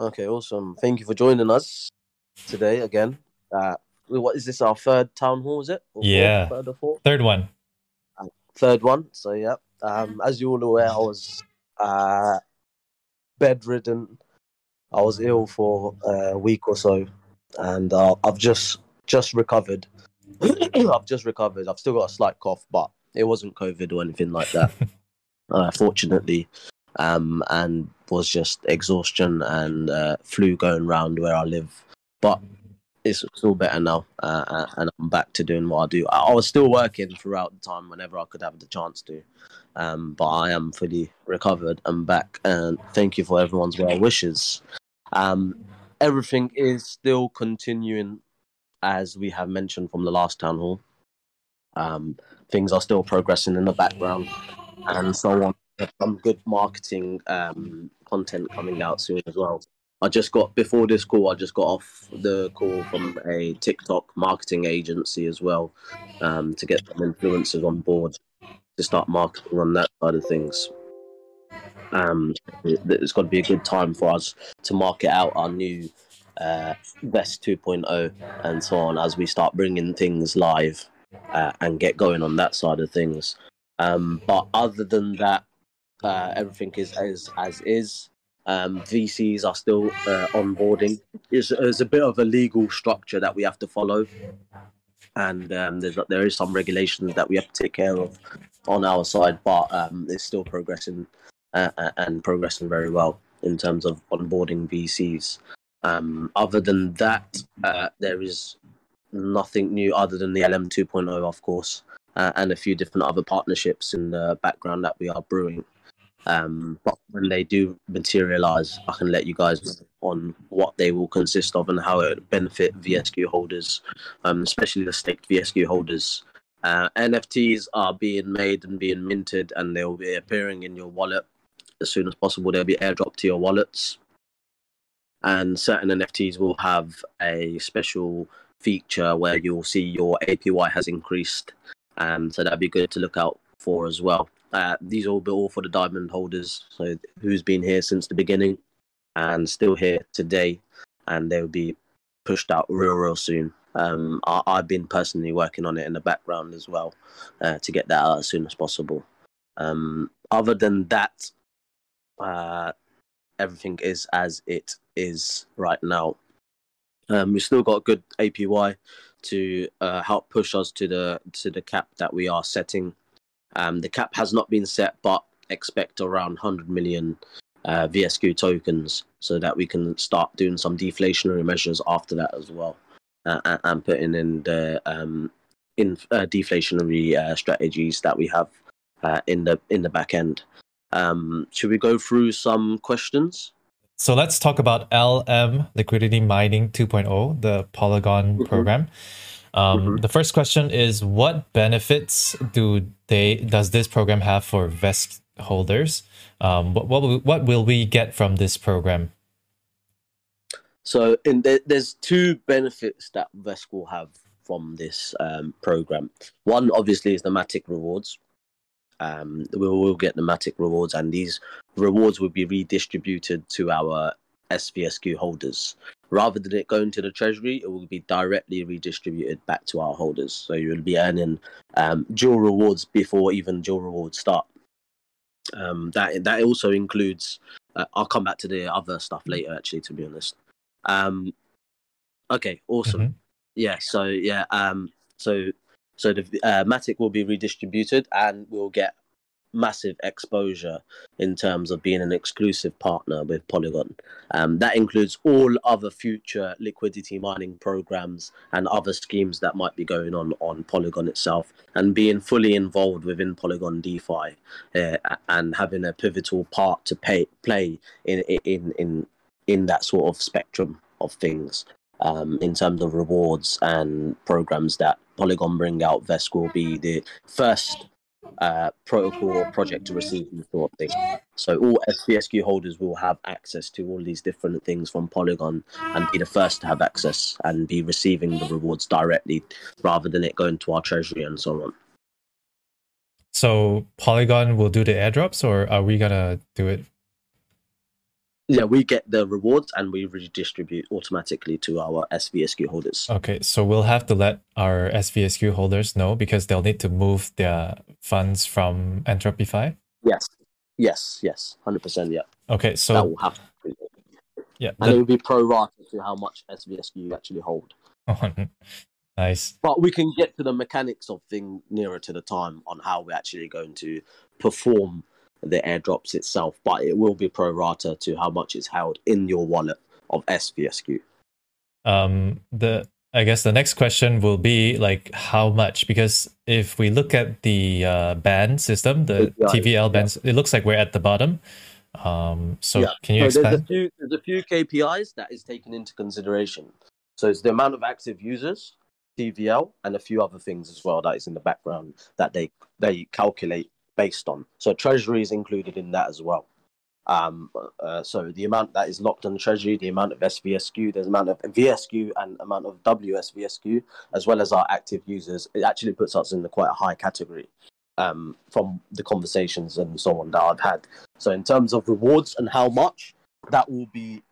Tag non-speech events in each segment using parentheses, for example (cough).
Okay, awesome. Thank you for joining us today again. Uh, what is this? Our third town hall, is it? Or yeah, third fourth? Third one. Uh, third one. So yeah. Um, as you all aware, I was uh, bedridden. I was ill for a week or so, and uh, I've just just recovered. (clears throat) I've just recovered. I've still got a slight cough, but it wasn't COVID or anything like that. (laughs) uh, fortunately, um, and was just exhaustion and uh, flu going around where I live. But it's, it's all better now, uh, uh, and I'm back to doing what I do. I, I, was still working throughout the time whenever I could have the chance to, um, but I am fully recovered and back. And thank you for everyone's well wishes. Um, everything is still continuing as we have mentioned from the last town hall. Um, things are still progressing in the background, and so on. Some good marketing um, content coming out soon as well. I just got before this call. I just got off the call from a TikTok marketing agency as well um, to get some influencers on board to start marketing on that side of things. Um, it, it's got to be a good time for us to market out our new uh, Vesq 2.0 and so on as we start bringing things live uh, and get going on that side of things. Um, but other than that, uh, everything is as as is. Um, VCs are still uh, onboarding. It's, there's a bit of a legal structure that we have to follow, and um, there's there is some regulations that we have to take care of on our side, but um, it's still progressing uh, uh and progressing very well in terms of onboarding VCs. Um, other than that, uh, there is nothing new other than the LM 2.0, of course, uh, and a few different other partnerships in the background that we are brewing. Um, but when they do materialize, I can let you guys know on what they will consist of and how it benefit VSQ holders, um, especially the staked VSQ holders. Uh, NFTs are being made and being minted, and they will be appearing in your wallet as soon as possible. They'll be airdropped to your wallets, and certain NFTs will have a special feature where you'll see your APY has increased. Um, so that'd be good to look out for as well. Uh, these will be all for the diamond holders, so who's been here since the beginning and still here today, and they'll be pushed out real, real soon. Um, I, have been personally working on it in the background as well uh, to get that out as soon as possible. Um, other than that, uh, everything is as it is right now. Um, we've still got good APY to uh, help push us to the to the cap that we are setting um, the cap has not been set, but expect around 100 million uh, VSQ tokens so that we can start doing some deflationary measures after that as well, uh, and putting in the um, in uh, deflationary uh, strategies that we have uh, in the in the back end. Um, should we go through some questions? So let's talk about LM Liquidity Mining 2.0, the Polygon mm-hmm. program. Um, mm-hmm. The first question is, what benefits do they does this program have for Vesq holders? Um, what what what will we get from this program? So, in the, there's two benefits that Vesq will have from this um, program. One, obviously, is the Matic rewards. Um, we will get the Matic rewards, and these rewards will be redistributed to our SVSQ holders rather than it going to the treasury, it will be directly redistributed back to our holders. So you will be earning um, dual rewards before even dual rewards start. Um, that that also includes. Uh, I'll come back to the other stuff later. Actually, to be honest. Um, okay, awesome. Mm-hmm. Yeah. So yeah. Um, so so the uh, Matic will be redistributed, and we'll get massive exposure in terms of being an exclusive partner with Polygon. Um, that includes all other future liquidity mining programs and other schemes that might be going on on Polygon itself, and being fully involved within Polygon DeFi uh, and having a pivotal part to pay, play in in in in that sort of spectrum of things. Um, in terms of rewards and programs that Polygon bring out, Vesq will be the first uh, protocol or project to receive this sort of thing. So all SVSQ holders will have access to all these different things from Polygon and be the first to have access and be receiving the rewards directly rather than it going to our treasury and so on. So Polygon will do the airdrops or are we gonna do it? Yeah, we get the rewards and we redistribute automatically to our SVSQ holders. Okay, so we'll have to let our SVSQ holders know because they'll need to move their funds from Entropyfi. Yes, yes, yes, hundred percent. Yeah. Okay, so that will happen. yeah, And it will be pro rata to how much SVSQ you actually hold. (laughs) nice. But we can get to the mechanics of thing nearer to the time on how we're actually going to perform the airdrops itself. But it will be pro rata to how much is held in your wallet of SVSQ. Um, the I guess the next question will be like how much because if we look at the uh, band system, the Yeah, TVL bands, it looks like we're at the bottom. Um, so Yeah. can you So there's a few there's a few KPIs that is taken into consideration. So it's the amount of active users, TVL, and a few other things as well that is in the background that they they calculate based on. So treasury is included in that as well. Um, uh, so the amount that is locked on treasury, the amount of SVSQ, the amount of VSQ, and amount of WSVSQ, as well as our active users, it actually puts us in the quite a high category um, from the conversations and so on that I've had. So in terms of rewards and how much, that will be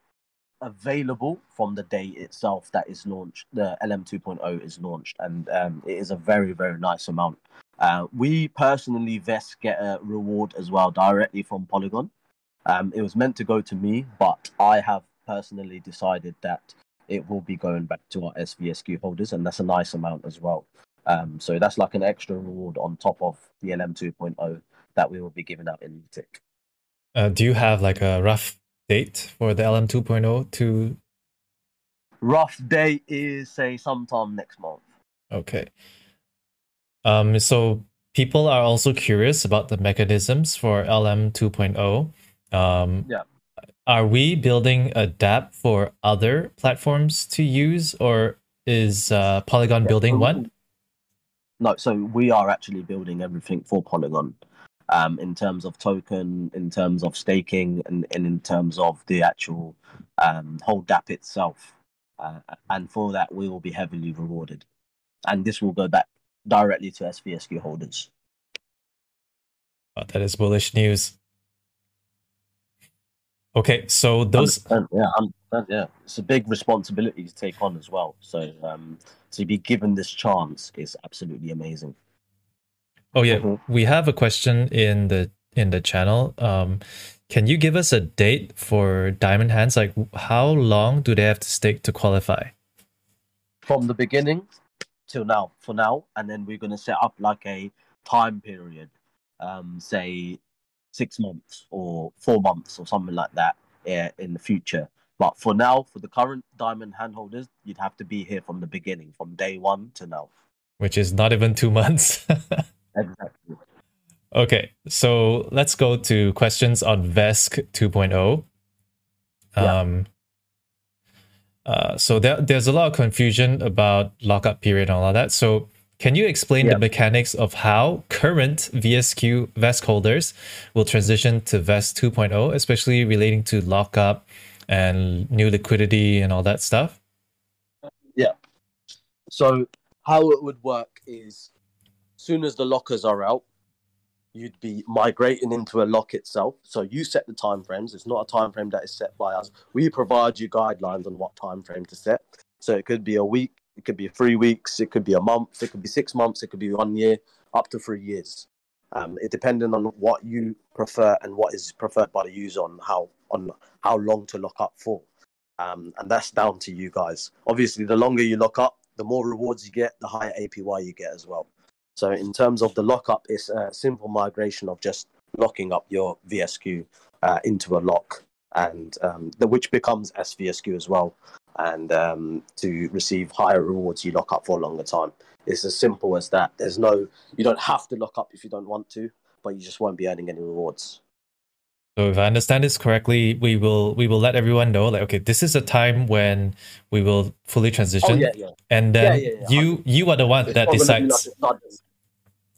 available from the day itself that is launched. The LM 2.0 is launched, and um, it is a very very nice amount. Uh, we personally, Vesq get a reward as well directly from Polygon. Um, it was meant to go to me, but I have personally decided that it will be going back to our SVSQ holders, and that's a nice amount as well. Um, so that's like an extra reward on top of the LM 2.0 that we will be giving out in Tick. Uh, do you have like a rough date for the LM 2.0 to? Rough date is say sometime next month. Okay. Um, so people are also curious about the mechanisms for LM 2.0. Um, Yeah. Are we building a DApp for other platforms to use, or is uh, Polygon building um, one? No, so we are actually building everything for Polygon, um, in terms of token, in terms of staking, and, and in terms of the actual um, whole DApp itself. Uh, and for that, we will be heavily rewarded, and this will go back directly to SVSQ holders. Oh, that is bullish news. Okay, so those 100%, yeah, 100%, yeah, it's a big responsibility to take on as well. So um, to be given this chance is absolutely amazing. Oh yeah, Mhm. we have a question in the in the channel. Um, can you give us a date for Diamond Hands? Like, how long do they have to stake to qualify? from the beginning till now for now and then we're going to set up like a time period um say six months or four months or something like that uh, in the future but for now for the current diamond handholders you'd have to be here from the beginning from day one to now Which is not even two months. (laughs) exactly okay, so let's go to questions on Vesq 2.0. Yeah. Uh, so there, there's a lot of confusion about lockup period and all of that. So can you explain the mechanics of how current VSQ Vesq holders will transition to Vesq 2.0, especially relating to lockup and new liquidity and all that stuff? Yeah. So how it would work is, soon as the lockers are out, you'd be migrating into a lock itself. So you set the time frames. It's not a time frame that is set by us. We provide you guidelines on what time frame to set. So it could be a week, it could be three weeks, it could be a month, it could be six months, it could be one year, up to three years. Um, it depending on what you prefer and what is preferred by the user on how on how long to lock up for. Um, and that's down to you guys. Obviously, the longer you lock up, the more rewards you get, the higher APY you get as well. So, in terms of the lockup, it's a simple migration of just locking up your VSQ uh, into a lock, and um, the, which becomes SVSQ as well. And um, to receive higher rewards, you lock up for a longer time. It's as simple as that. There's no, you don't have to lock up if you don't want to, but you just won't be earning any rewards. So if I understand this correctly, we will we will let everyone know like okay, this is a time when we will fully transition, Oh yeah, yeah. and then Yeah, you you are the one that decides.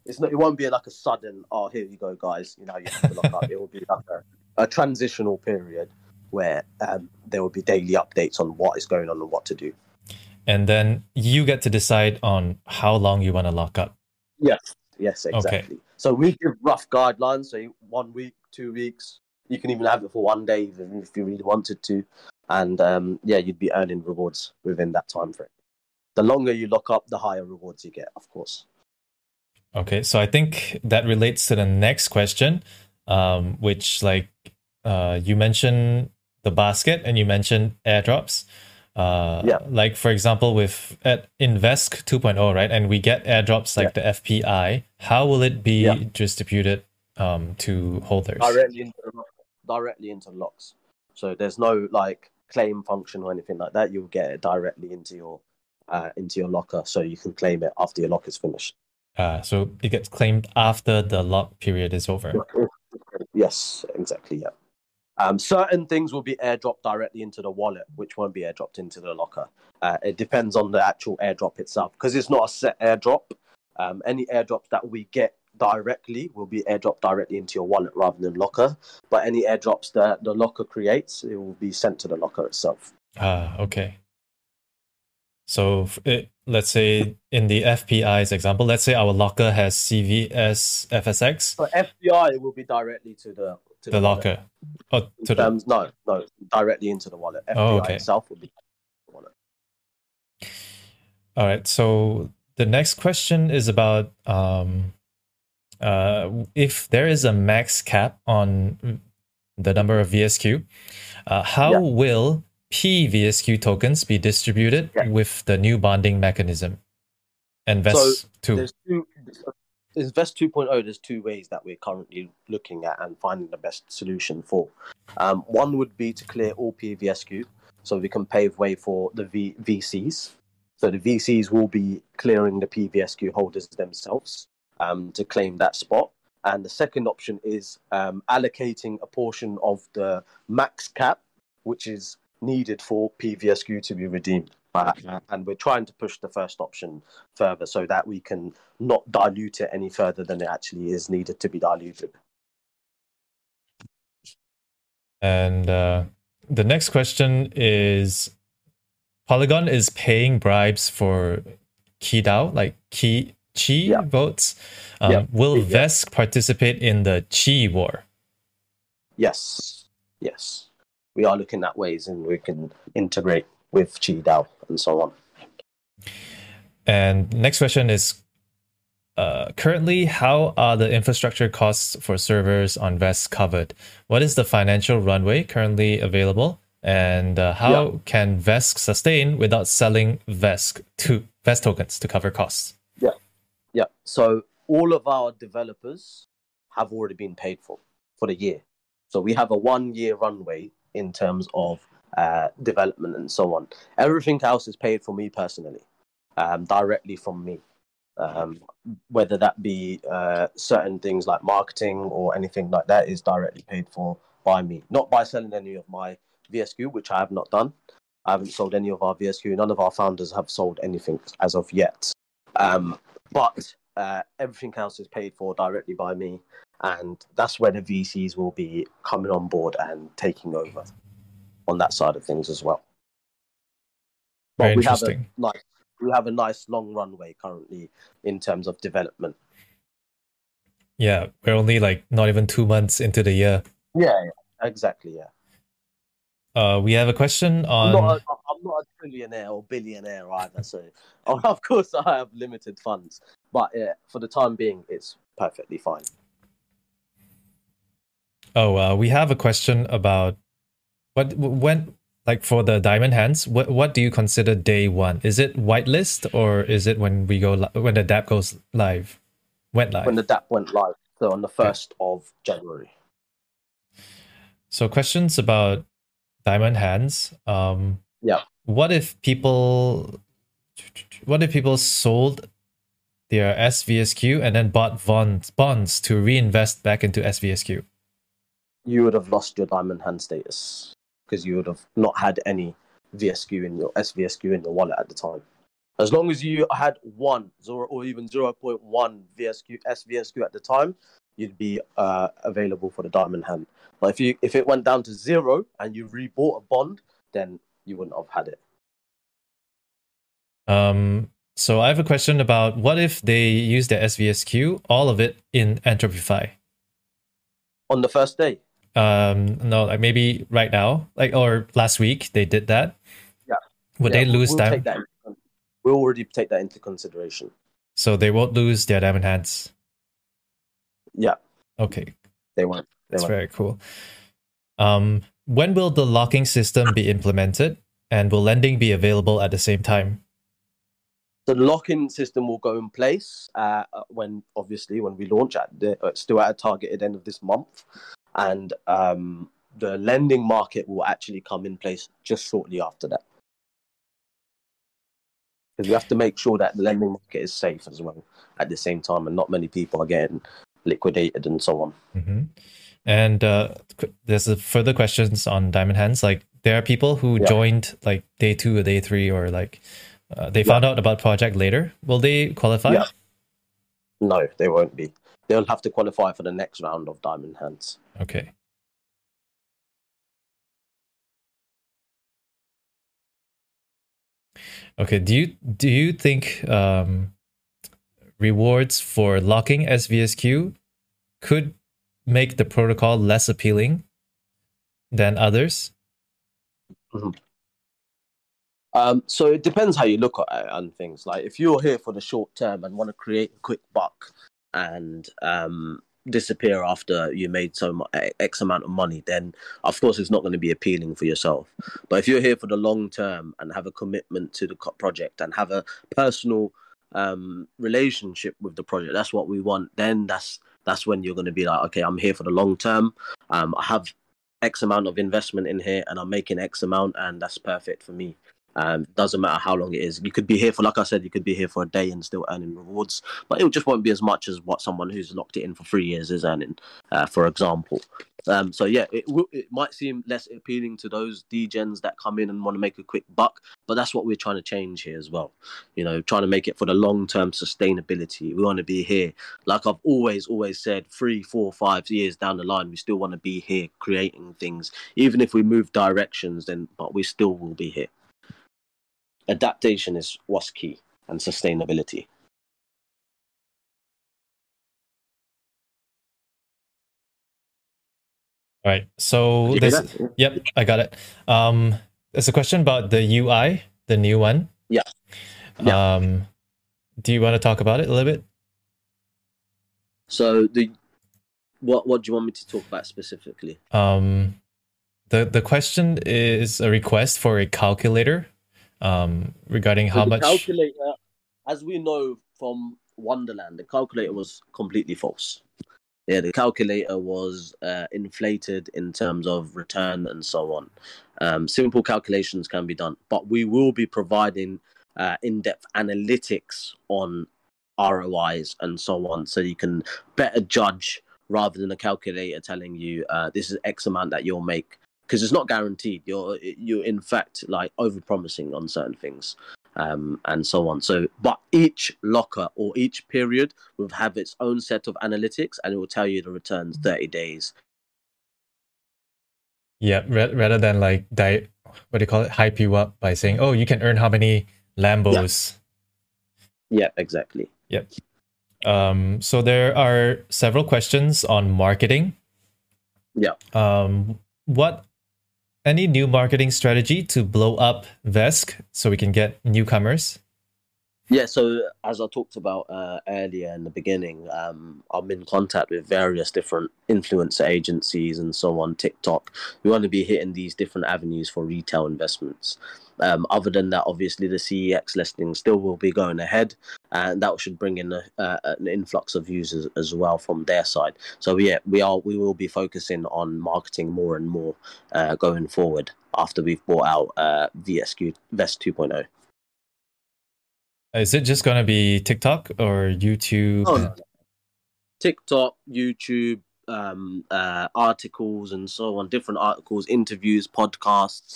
Like a sudden- it's not. It won't be like a sudden. Oh, here you go, guys. You know, you have to lock up. It will be like a, a transitional period where um, there will be daily updates on what is going on and what to do. and then you get to decide on how long you want to lock up. Yes, yes, exactly. Okay. So we give rough guidelines. Say one week, two weeks, You can even have it for one day, even if you really wanted to, and um, yeah, you'd be earning rewards within that time frame. The longer you lock up, the higher rewards you get, of course. Okay, so I think that relates to the next question, um, which like uh, you mentioned the basket and you mentioned airdrops. Uh, Yeah. Like for example, with at Invesc 2.0, right, and we get airdrops like the FPI. How will it be Yeah. distributed um, to holders? directly into the directly into locks. So there's no like claim function or anything like that. You'll get it directly into your uh, into your locker, so you can claim it after your lock is finished. Uh, so it gets claimed after the lock period is over. Yes, exactly. Yeah. Um, certain things will be airdropped directly into the wallet, which won't be airdropped into the locker. Uh, it depends on the actual airdrop itself because it's not a set airdrop. Um, any airdrops that we get directly will be airdropped directly into your wallet rather than locker. But any airdrops that the locker creates, it will be sent to the locker itself. Ah, okay. So it, let's say in the FPI's example, let's say our locker has CVS FSX, For FPI will be directly to the to the wallet. locker. Oh, to the, Um, no, no, directly into the wallet. FPI Oh, okay. itself will be the wallet. all right. So the next question is about um, uh, if there is a max cap on the number of VSQ, uh, how Yeah. will PVSQ tokens be distributed Yeah. with the new bonding mechanism? Invest two. There's two. Invest 2.0, there's two ways that we're currently looking at and finding the best solution for. Um, one would be to clear all PVSQ so we can pave way for the v- VCs. So the VCs will be clearing the PVSQ holders themselves um, to claim that spot. And the second option is um, allocating a portion of the max cap, which is needed for PVSQ to be redeemed. Uh, and we're trying to push the first option further so that we can not dilute it any further than it actually is needed to be diluted. And uh, the next question is Polygon is paying bribes for QiDAO, like Key Chi Yeah. votes. Um, Yeah. Will Yeah. Vesq participate in the Qi war? Yes, yes. We are looking at ways and we can integrate with QiDAO and so on. And next question is uh, currently, how are the infrastructure costs for servers on Vesq covered? What is the financial runway currently available? And uh, how Yeah. can Vesq sustain without selling Vesq to Vesq tokens to cover costs? Yeah, yeah. So all of our developers have already been paid for for the year. So we have a one year runway in terms of uh, development and so on. Everything else is paid for me personally, um, directly from me. Um, whether that be uh, certain things like marketing or anything like that is directly paid for by me, not by selling any of my VSQ, which I have not done. I haven't sold any of our VSQ. None of our founders have sold anything as of yet. Um, but uh, everything else is paid for directly by me, and that's where the VCs will be coming on board and taking over on that side of things as well. Very we have a interesting. nice, we have a nice long runway currently in terms of development. Yeah, we're only like not even two months into the year. Yeah, yeah exactly. Yeah, Uh, we have a question I'm on. not, a, I'm not a trillionaire or billionaire either, so (laughs) of course I have limited funds. But yeah, for the time being, it's perfectly fine. Oh, uh, we have a question about what when like for the diamond hands. What what do you consider day one? Is it whitelist or is it when we go li- when the DApp goes live, went live? When the DApp went live, so on the first of January. So questions about diamond hands. Um, Yeah. What if people? What if people sold their SVSQ and then bought bonds bonds to reinvest back into SVSQ? You would have lost your diamond hand status because you would have not had any VSQ in your SVSQ in your wallet at the time. As long as you had one zero or even zero point one VSQ SVSQ at the time, you'd be uh, available for the diamond hand. But if you if it went down to zero and you rebought a bond, then you wouldn't have had it. Um, so I have a question about what if they use their SVSQ, all of it in Entropyfi On the first day, um, no, like maybe right now, like or last week they did that. Yeah. Would Yeah, they lose we'll that into- We'll already take that into consideration. So they won't lose their diamond hands. Yeah, Okay, they won't. They that's won't. very cool. Um, when will the locking system be implemented, and will lending be available at the same time? The lock-in system will go in place uh, when, obviously, when we launch at the, uh, still at a targeted end of this month, and um, the lending market will actually come in place just shortly after that. Because we have to make sure that the lending market is safe as well at the same time, and not many people are getting liquidated and so on. hmm And uh, there's a further questions on diamond hands. Like there are people who Yeah. joined like day two or day three, or like uh, they found out about project later. Will they qualify? Yeah. No, they won't be. They'll have to qualify for the next round of Diamond Hands. Okay. Okay. Do you do you think um, rewards for locking SVSQ could make the protocol less appealing than others? Um, so it depends how you look at it and things. Like if you're here for the short term and want to create a quick buck and um, disappear after you made so much X amount of money, then of course it's not going to be appealing for yourself. But if you're here for the long term and have a commitment to the project and have a personal um, relationship with the project, that's what we want. Then that's that's when you're going to be like, okay, I'm here for the long term. Um, I have X amount of investment in here, and I'm making X amount, and that's perfect for me. Um, doesn't matter how long it is. You could be here for, like I said, you could be here for a day and still earning rewards, but it just won't be as much as what someone who's locked it in for three years is earning, uh, for example. Um, so yeah, it will, it might seem less appealing to those degens that come in and want to make a quick buck, but that's what we're trying to change here as well. You know, trying to make it for the long term sustainability. We want to be here, like I've always, always said, three, four, five years down the line, we still want to be here creating things, even if we move directions. Then, but we still will be here adaptation is what's key and sustainability. All right. So Did this, yep, I got it. Um, there's a question about the UI, the new one. Yeah. Yeah. Um, do you want to talk about it a little bit? So the what what do you want me to talk about specifically? Um, the the question is a request for a calculator. Um, regarding how the much. calculator, as we know from Wonderland, the calculator was completely false. Yeah, the calculator was uh, inflated in terms of return and so on. Um, simple calculations can be done, but we will be providing uh, in-depth analytics on ROIs and so on, so you can better judge rather than a calculator telling you uh, this is X amount that you'll make because it's not guaranteed. You're you're in fact like over promising on certain things um, and so on. So, but each locker or each period will have its own set of analytics, and it will tell you the returns thirty days. Yeah, ra- rather than like di- what do you call it, hype you up by saying, "Oh, you can earn how many Lambos." Yeah, exactly. Yep. Um, so there are several questions on marketing. Yeah. Um, what any new marketing strategy to blow up Vesq so we can get newcomers? Yeah, so as I talked about uh, earlier in the beginning, um, I'm in contact with various different influencer agencies and so on, TikTok. We want to be hitting these different avenues for retail investments. Um, other than that, obviously, the CEX listing still will be going ahead, and that should bring in a, an influx of users as well from their side. So yeah, we are we will be focusing on marketing more and more uh, going forward after we've bought out uh, VSQ Vesq 2.0. Is it just gonna be TikTok or YouTube? Oh. TikTok, YouTube, um, uh, articles, and so on. Different articles, interviews, podcasts,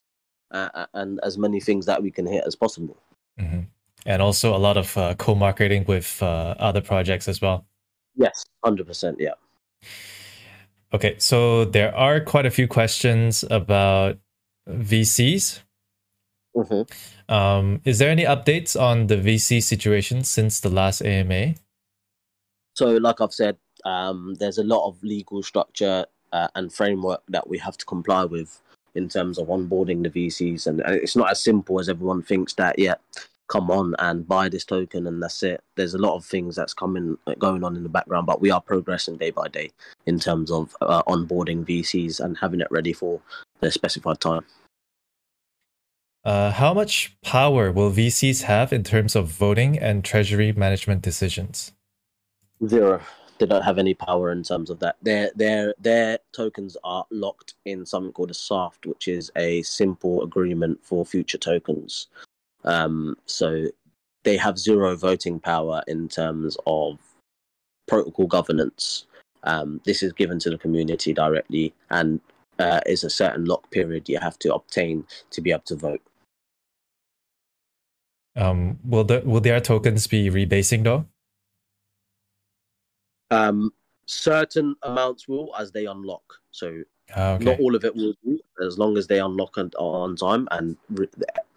uh, and as many things that we can hit as possible. Mhm. And also a lot of uh, co-marketing with uh, other projects as well. Yes, hundred percent. Yeah. Okay, so there are quite a few questions about VCs. Hmm Um, is there any updates on the VC situation since the last AMA? So, like I've said, um, there's a lot of legal structure uh, and framework that we have to comply with in terms of onboarding the VCs. And it's not as simple as everyone thinks that, yeah, come on and buy this token and that's it. There's a lot of things that's coming going on in the background, but we are progressing day by day in terms of uh, onboarding VCs and having it ready for the specified time. Uh, how much power will VCs have in terms of voting and treasury management decisions? Zero. They don't have any power in terms of that. Their their their tokens are locked in something called a SAFT, which is a simple agreement for future tokens. Um, so they have zero voting power in terms of protocol governance. Um, this is given to the community directly and uh, is a certain lock period you have to obtain to be able to vote. Um, will the will their tokens be rebasing though? Um, certain amounts will as they unlock. So ah, okay. not all of it will do. As long as they unlock on, on time and re-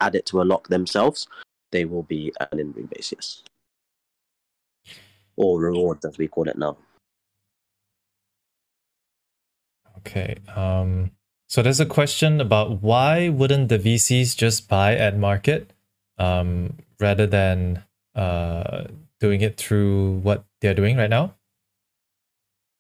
add it to a lock themselves, they will be earning rebase. Yes, or rewards as we call it now. Okay. Um, so there's a question about why wouldn't the VCs just buy at market um, rather than uh, doing it through what they're doing right now?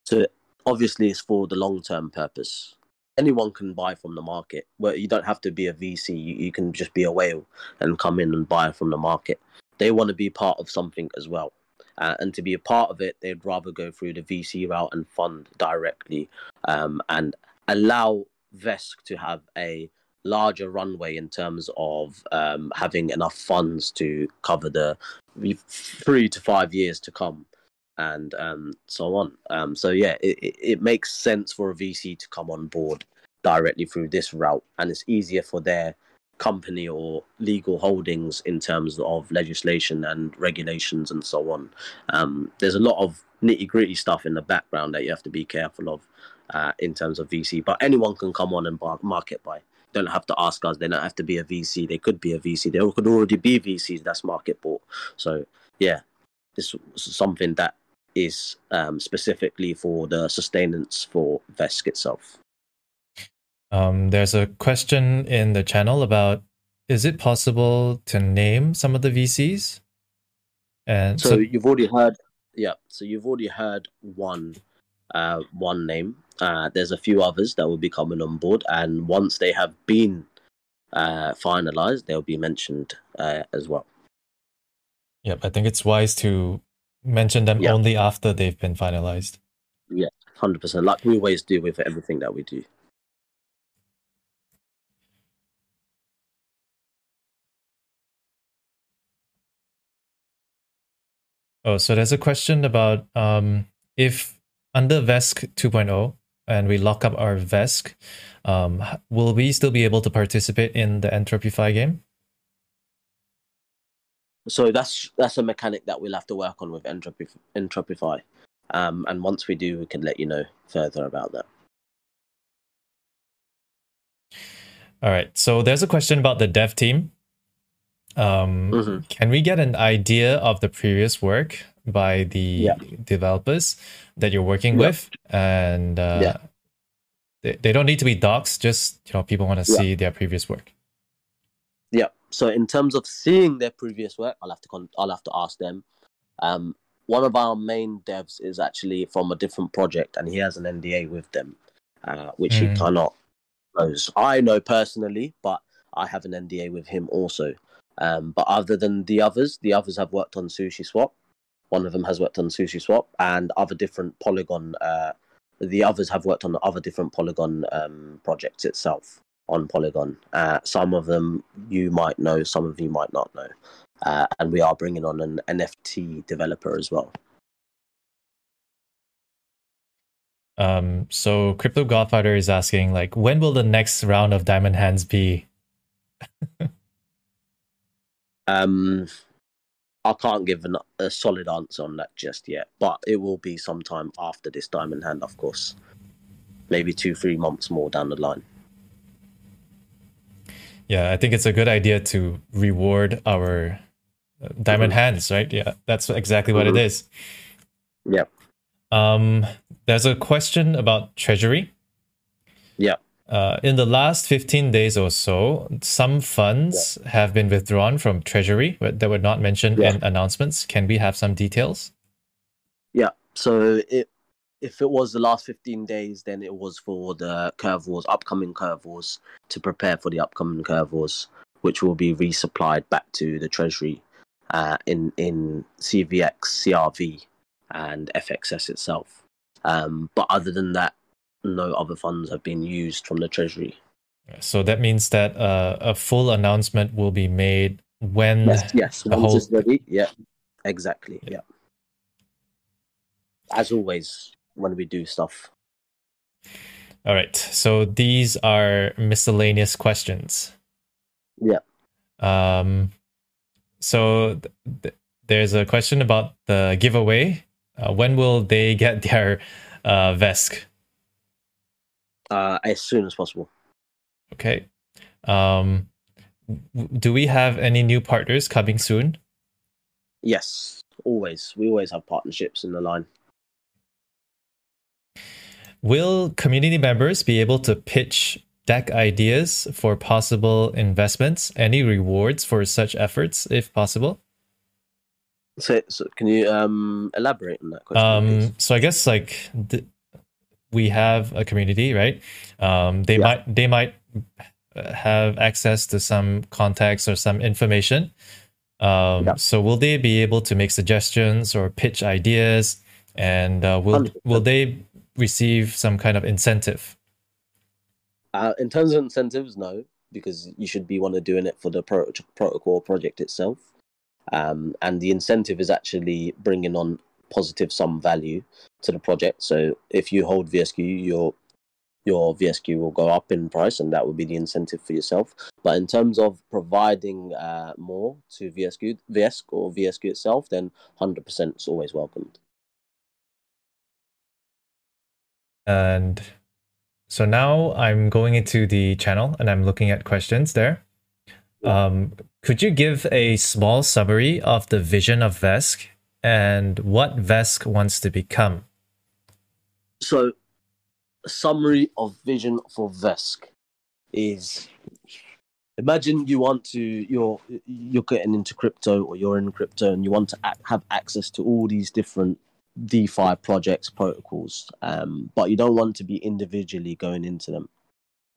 So obviously, it's for the long term purpose. Anyone can buy from the market. Well, you don't have to be a VC. You, you can just be a whale and come in and buy from the market. They want to be part of something as well. Uh, and to be a part of it, they'd rather go through the VC route and fund directly um, and allow VESQ to have a larger runway in terms of um, having enough funds to cover the three to five years to come and um, so on. Um, so yeah, it, it makes sense for a VC to come on board directly through this route, and it's easier for their company or legal holdings in terms of legislation and regulations and so on. Um, there's a lot of nitty gritty stuff in the background that you have to be careful of uh, in terms of VC, but anyone can come on and market buy don't have to ask us. They don't have to be a VC. They could be a VC. They could already be VCs. That's market bought. So yeah, this is something that is um, specifically for the sustenance for VESQ itself. Um, there's a question in the channel about is it possible to name some of the VCs? And so, so you've already heard, yeah. So you've already heard one, uh, one name. Uh, there's a few others that will be coming on board, and once they have been uh, finalized, they'll be mentioned uh, as well. Yep, I think it's wise to mention them yep. only after they've been finalized. Yeah, hundred percent. Like we always do with everything that we do. Oh, so there's a question about um, if under VESQ 2.0, and we lock up our VESQ, um, will we still be able to participate in the Entropyfi game? So that's that's a mechanic that we'll have to work on with Entropy, Entropify, um, and once we do, we can let you know further about that. All right. So there's a question about the dev team. Um, mm-hmm. Can we get an idea of the previous work by the yeah. developers that you're working with, and uh, yeah. they, they don't need to be docs. Just you know, people want to see their previous work. Yeah. So in terms of seeing their previous work, I'll have to con- I'll have to ask them. Um, one of our main devs is actually from a different project, and he has an NDA with them, uh, which mm. he cannot knows. I know personally, but I have an NDA with him also. Um, but other than the others, the others have worked on Sushi Swap. One of them has worked on Sushi Swap and other different Polygon. Uh, the others have worked on other different Polygon um, projects itself on Polygon. Uh, some of them you might know, some of you might not know. Uh, and we are bringing on an NFT developer as well. Um, so Crypto Godfather is asking, like, when will the next round of Diamond Hands be? (laughs) um, I can't give an, a solid answer on that just yet, but it will be sometime after this diamond hand, of course. Maybe two, three months more down the line. Yeah, I think it's a good idea to reward our uh, diamond mm-hmm. hands, right? Yeah, that's exactly what mm-hmm. it is. Yep. Um, there's a question about treasury. Yeah. Uh, in the last 15 days or so, some funds yeah. have been withdrawn from Treasury that were not mentioned yeah. in announcements. Can we have some details? Yeah. So it, if it was the last 15 days, then it was for the curve wars, upcoming curve wars, to prepare for the upcoming curve wars, which will be resupplied back to the Treasury uh, in, in CVX, CRV, and FXS itself. Um, but other than that, no other funds have been used from the treasury. So that means that uh, a full announcement will be made when yes, yes, the whole... it's ready. Yeah, exactly. Yeah. yeah. As always, when we do stuff. All right. So these are miscellaneous questions. Yeah. Um. So th- there's a question about the giveaway. Uh, when will they get their uh, VESQ? Uh, as soon as possible. Okay. Um, do we have any new partners coming soon? Yes, always. We always have partnerships in the line. Will community members be able to pitch deck ideas for possible investments? Any rewards for such efforts, if possible? So, so can you um, elaborate on that question? Um, so I guess like we have a community, right? Um, they yeah. might they might have access to some contacts or some information. Um, yeah. So will they be able to make suggestions or pitch ideas? And uh, will 100%. will they receive some kind of incentive? Uh, in terms of incentives, no, because you should be one of doing it for the pro- protocol project itself. Um, and the incentive is actually bringing on positive sum value to the project. So if you hold VSQ, your your VSQ will go up in price, and that will be the incentive for yourself. But in terms of providing uh, more to VSQ, VSQ or VSQ itself, then 100% is always welcomed. And so now I'm going into the channel and I'm looking at questions there. Um, could you give a small summary of the vision of VESQ and what VESQ wants to become? So, a summary of vision for VESQ is imagine you want to you're you're getting into crypto or you're in crypto and you want to have access to all these different DeFi projects protocols, um, but you don't want to be individually going into them.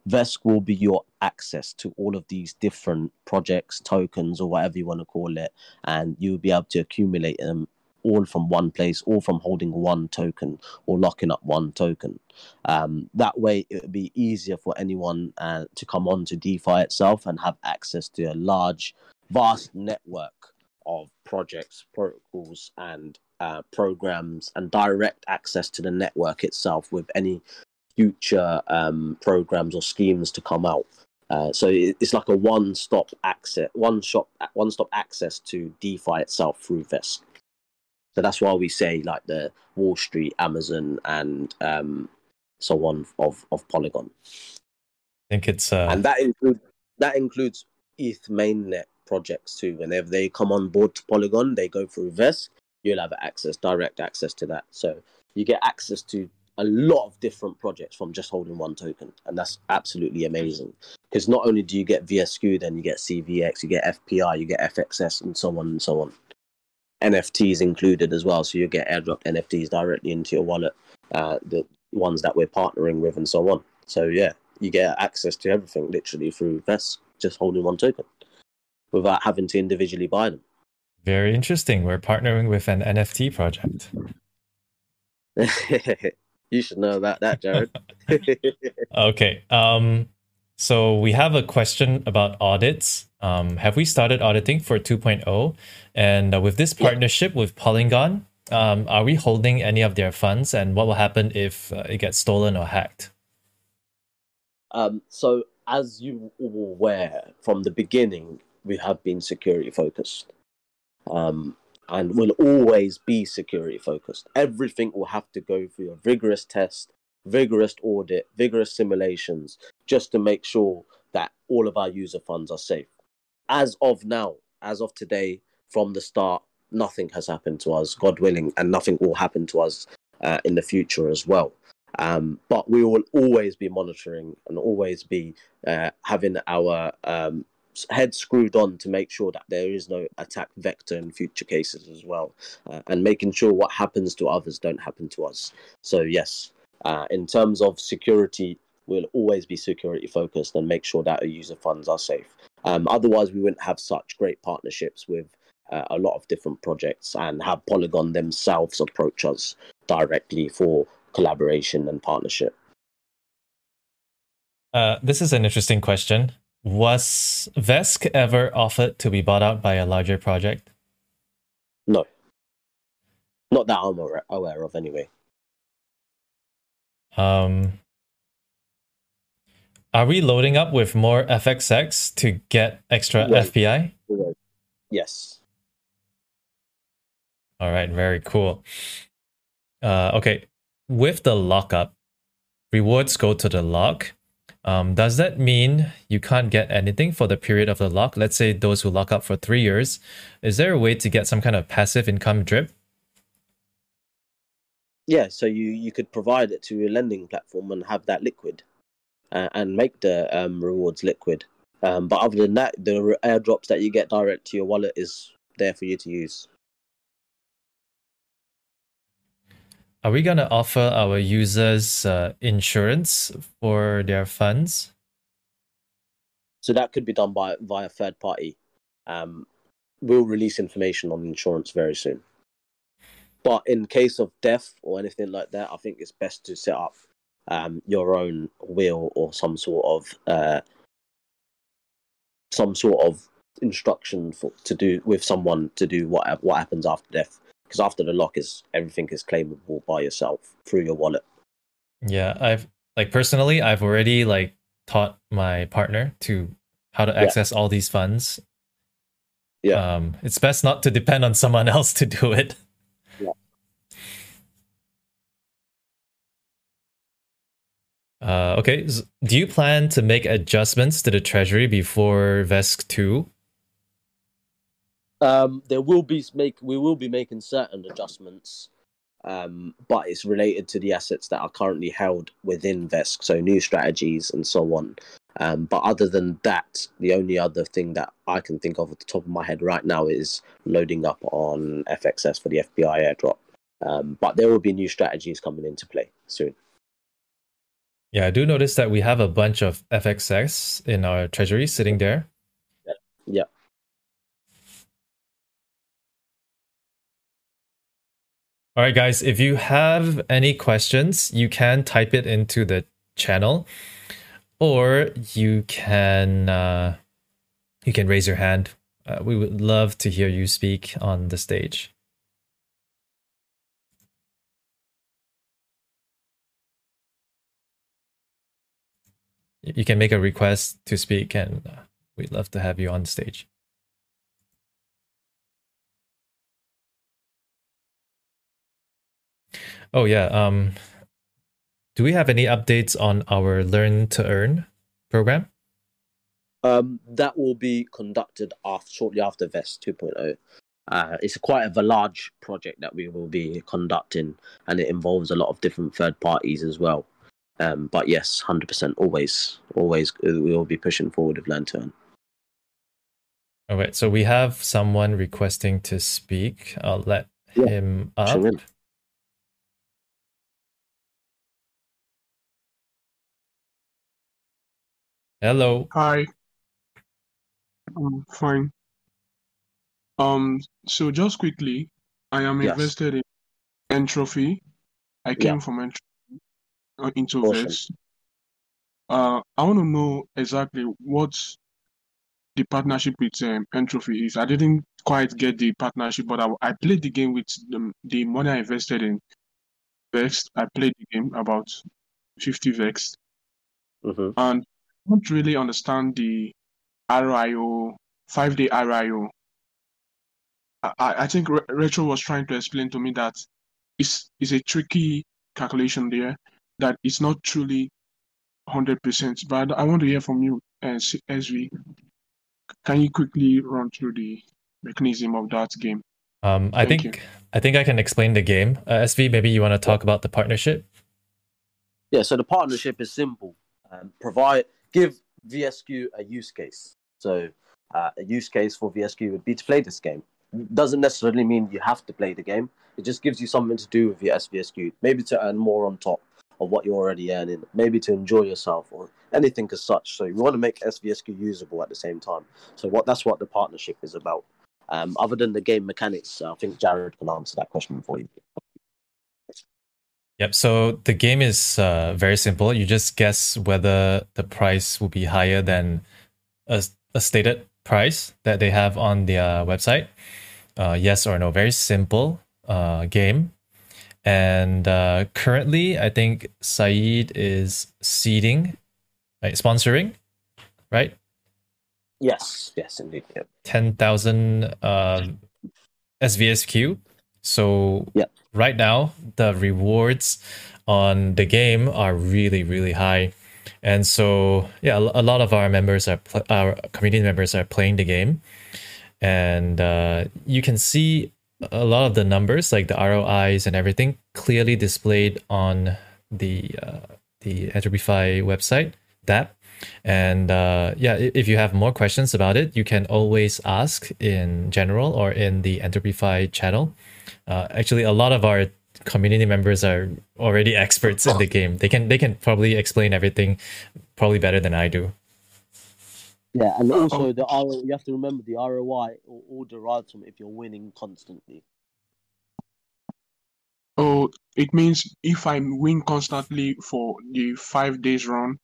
VESQ will be your access to all of these different projects, tokens, or whatever you want to call it, and you'll be able to accumulate them all from one place, all from holding one token or locking up one token. Um, that way, it would be easier for anyone uh, to come on to DeFi itself and have access to a large, vast network of projects, protocols, and uh, programs, and direct access to the network itself with any future um, programs or schemes to come out. Uh, so it's like a one-stop access, one-shop, one-stop access to DeFi itself through VESQ. So that's why we say like the Wall Street, Amazon, and um, so on of of Polygon. I think it's uh... and that includes that includes ETH mainnet projects too. Whenever they come on board to Polygon, they go through VESQ. You'll have access, direct access to that. So you get access to a lot of different projects from just holding one token, and that's absolutely amazing. Because not only do you get VSQ, then you get CVX, you get FPI, you get FXS, and so on and so on. NFTs included as well, so you get airdropped NFTs directly into your wallet, uh, the ones that we're partnering with, and so on. So yeah, you get access to everything literally through VESQ, just holding one token, without having to individually buy them. Very interesting. We're partnering with an NFT project. (laughs) you should know about that, Jarod. (laughs) okay. Um, so we have a question about audits. Um, have we started auditing for 2.0? And uh, with this partnership with Polygon, um, are we holding any of their funds? And what will happen if uh, it gets stolen or hacked? Um, so, as you were aware from the beginning, we have been security focused. Um, and will always be security focused. Everything will have to go through a vigorous test, vigorous audit, vigorous simulations, just to make sure that all of our user funds are safe. As of now, as of today, from the start, nothing has happened to us, God willing, and nothing will happen to us uh, in the future as well. Um, but we will always be monitoring and always be uh, having our um, head screwed on to make sure that there is no attack vector in future cases as well, uh, and making sure what happens to others don't happen to us. So yes, uh, in terms of security, we'll always be security focused and make sure that our user funds are safe. Um, otherwise, we wouldn't have such great partnerships with uh, a lot of different projects and have Polygon themselves approach us directly for collaboration and partnership. Uh, this is an interesting question. Was Vesq ever offered to be bought out by a larger project? No. Not that I'm aware of, anyway. Um, are we loading up with more FXS to get extra FPI? Yes. All right, very cool. Uh, okay, with the lockup, rewards go to the lock. Um, does that mean you can't get anything for the period of the lock? Let's say those who lock up for three years. Is there a way to get some kind of passive income drip? Yeah, so you, you could provide it to a lending platform and have that liquid uh, and make the um, rewards liquid. Um, but other than that, the airdrops that you get direct to your wallet is there for you to use. Are we going to offer our users uh, insurance for their funds? So that could be done by via third party. Um, we'll release information on insurance very soon. But in case of death or anything like that, I think it's best to set up um, your own will or some sort of uh, some sort of instruction for to do with someone to do what what happens after death because after the lock is everything is claimable by yourself through your wallet. Yeah, I've like personally, I've already like taught my partner to how to access yeah. all these funds. Yeah, um, it's best not to depend on someone (laughs) else to do it. Uh, okay, do you plan to make adjustments to the treasury before Vesq 2? Um, there will be make we will be making certain adjustments, um, but it's related to the assets that are currently held within Vesq, so new strategies and so on. Um, but other than that, the only other thing that I can think of at the top of my head right now is loading up on FXS for the FPI airdrop. Um, but there will be new strategies coming into play soon. Yeah, I do notice that we have a bunch of FXS in our treasury sitting there. Yeah. yeah. All right, guys, if you have any questions, you can type it into the channel or you can uh, you can raise your hand. Uh, we would love to hear you speak on the stage. You can make a request to speak, and uh, we'd love to have you on stage. Oh yeah. Um, do we have any updates on our Learn to Earn program? Um, that will be conducted after, shortly after Vesq 2.0. Uh, it's quite of a large project that we will be conducting, and it involves a lot of different third parties as well. Um, but yes, hundred percent, always, always, we will be pushing forward with Learn to All right, so we have someone requesting to speak. I'll let yeah, him up. Hello. Hi. I'm fine. Um, so just quickly, I am yes. invested in Entropy. I came yeah. from Entropy uh, into awesome. this. Uh, I want to know exactly what the partnership with um, Entropy is. I didn't quite get the partnership, but I, I played the game with the, the money I invested in Vesq. I played the game about 50 Vesq. Mm-hmm. And I don't really understand the RIO, five day RIO. I, I think Rachel was trying to explain to me that it's, it's a tricky calculation there, that it's not truly 100%. But I want to hear from you, as SV. Can you quickly run through the mechanism of that game? Um, I Thank think you. I think I can explain the game. Uh, SV, maybe you want to talk about the partnership. Yeah, so the partnership is simple. Um, provide give VSQ a use case. So uh, a use case for VSQ would be to play this game. Doesn't necessarily mean you have to play the game. It just gives you something to do with your SVSQ, maybe to earn more on top of what you're already earning, maybe to enjoy yourself or anything as such. So you want to make SVSQ usable at the same time. So what that's what the partnership is about. Um, other than the game mechanics, I think Jarod can answer that question for you. Yep. So the game is uh, very simple. You just guess whether the price will be higher than a, a stated price that they have on their website. Uh, yes or no. Very simple uh, game. And uh, currently, I think Saeed is seeding, right, sponsoring, right? Yes, yes, indeed. Yep. 10,000 um, SVSQ. So yep right now the rewards on the game are really really high and so yeah a lot of our members are our community members are playing the game and uh, you can see a lot of the numbers like the rois and everything clearly displayed on the uh, the entropyfi website that and uh, yeah if you have more questions about it you can always ask in general or in the entropyfi channel uh, actually a lot of our community members are already (laughs) experts in the game. They can they can probably explain everything probably better than I do. Yeah, and oh. also the RO, you have to remember the ROI all derives from if you're winning constantly. Oh, it means if I win constantly for the five days run,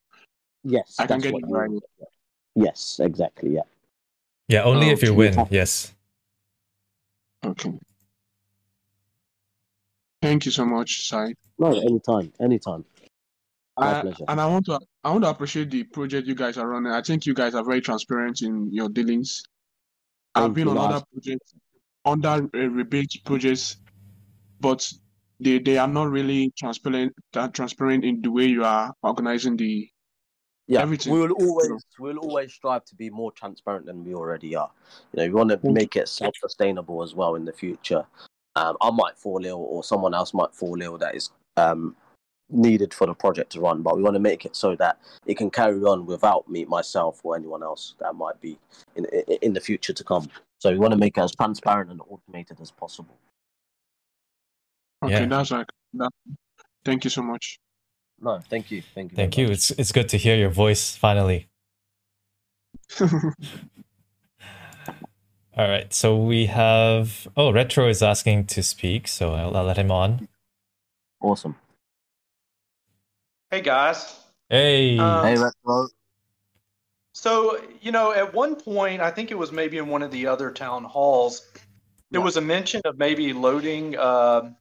yes, I can get it right. Yes, exactly. Yeah. Yeah, only if you win. Yes. Okay. Thank you so much, Sai. No, anytime, anytime. My uh, pleasure. And I want to I want to appreciate the project you guys are running. I think you guys are very transparent in your dealings. Thank I've been on other projects, under uh, rebate projects, but they they are not really transparent uh, transparent in the way you are organizing the yeah, everything. we will always we'll always strive to be more transparent than we already are. You know, we want to make it self sustainable as well in the future um, I might fall ill or someone else might fall ill that is um, needed for the project to run. But we want to make it so that it can carry on without me, myself, or anyone else that might be in in the future to come. So we want to make it as transparent and automated as possible. Okay, yeah. that's like that. Thank you so much. No, thank you, thank you. Thank you. Much. It's it's good to hear your voice finally. (laughs) All right. So we have. Oh, Retro is asking to speak, so I'll, I'll let him on. Awesome. Hey guys. Hey. Um, hey Retro. So you know, at one point, I think it was maybe in one of the other town halls, there was a mention of maybe loading. Uh,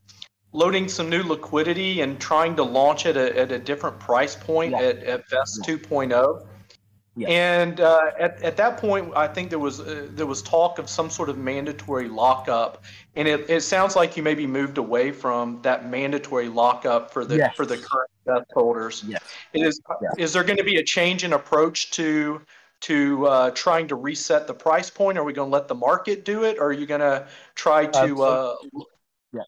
loading some new liquidity and trying to launch it at, at a different price point yeah. at, at Vesq yeah. 2.0. And uh, at, at that point, I think there was uh, there was talk of some sort of mandatory lockup, and it, it sounds like you maybe moved away from that mandatory lockup for the yes. for the current death holders. Yes. Is yes. is there going to be a change in approach to to uh, trying to reset the price point? Are we going to let the market do it, or are you going to try to? Um, so, uh, yeah.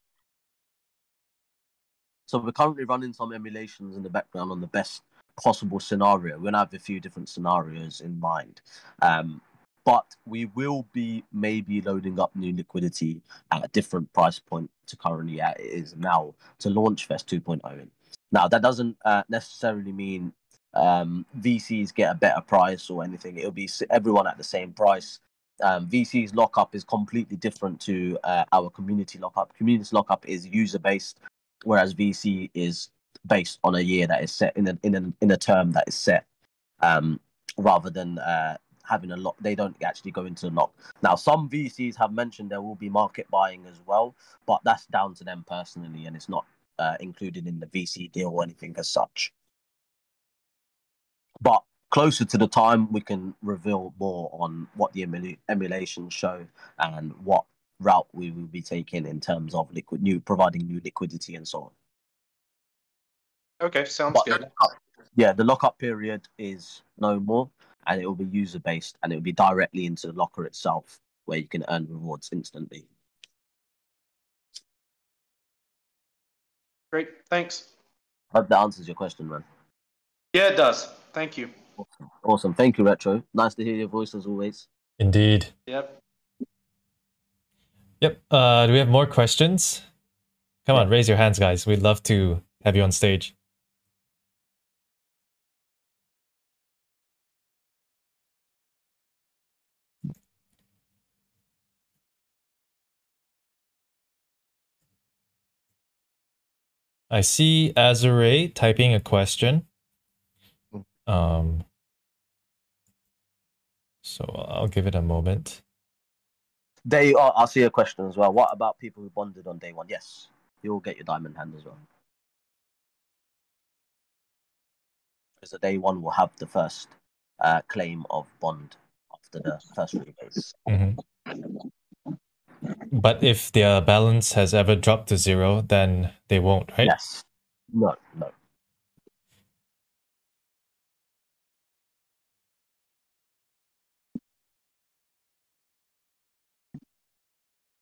So we're currently running some emulations in the background on the best possible scenario. We're gonna have a few different scenarios in mind. Um, but we will be maybe loading up new liquidity at a different price point to currently at it is now to launch Vesq 2.0. Now that doesn't uh, necessarily mean um, VCs get a better price or anything. It'll be everyone at the same price. Um, VC's lockup is completely different to uh, our community lockup. Community lockup is user based, whereas VC is based on a year that is set in a in a in a term that is set, um, rather than uh, having a lock. They don't actually go into the lock. Now, some VCs have mentioned there will be market buying as well, but that's down to them personally, and it's not uh, included in the VC deal or anything as such. But closer to the time, we can reveal more on what the emula- emulations show and what route we will be taking in terms of liquid new providing new liquidity and so on. Okay, sounds but good. yeah, the lockup period is no more, and it will be user based, and it will be directly into the locker itself, where you can earn rewards instantly. Great, thanks. I Hope that answers your question, man. Yeah, it does. Thank you. Awesome. awesome. Thank you, Retro. Nice to hear your voice as always. Indeed. Yep. Yep. Uh, do we have more questions? Come on, raise your hands, guys. We'd love to have you on stage. I see Azure typing a question. Um, so I'll give it a moment. They are. I'll see a question as well. What about people who bonded on day one? Yes, you'll get your diamond hand as well. Because the day one will have the first uh, claim of bond after the first rebase. Mm-hmm. But if their balance has ever dropped to zero, then they won't, right? Yes. No, no.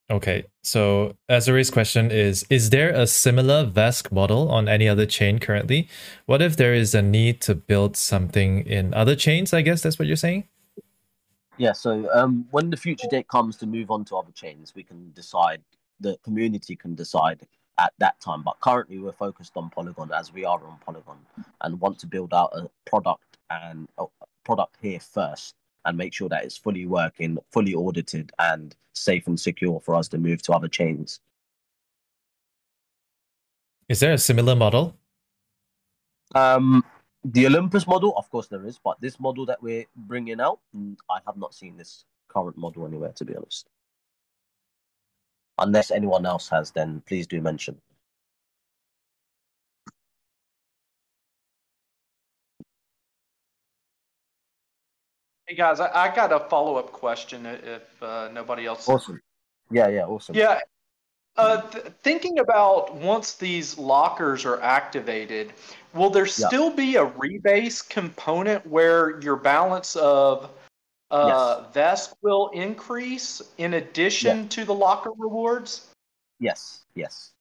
Okay, so Azure's question is Is there a similar VESQ model on any other chain currently? What if there is a need to build something in other chains? I guess that's what you're saying? Yeah, so um, when the future date comes to move on to other chains, we can decide, the community can decide at that time. But currently, we're focused on Polygon as we are on Polygon and want to build out a product and a product here first and make sure that it's fully working, fully audited, and safe and secure for us to move to other chains. Is there a similar model? Um, the Olympus model, of course, there is, but this model that we're bringing out, mm, I have not seen this current model anywhere, to be honest. Unless anyone else has, then please do mention. Hey guys, I, I got a follow up question if uh, nobody else. Awesome. Yeah, yeah, awesome. Yeah. Uh, th- thinking about once these lockers are activated, will there still yeah. be a rebase component where your balance of uh, yes. VESQ will increase in addition yeah. to the locker rewards? Yes, yes.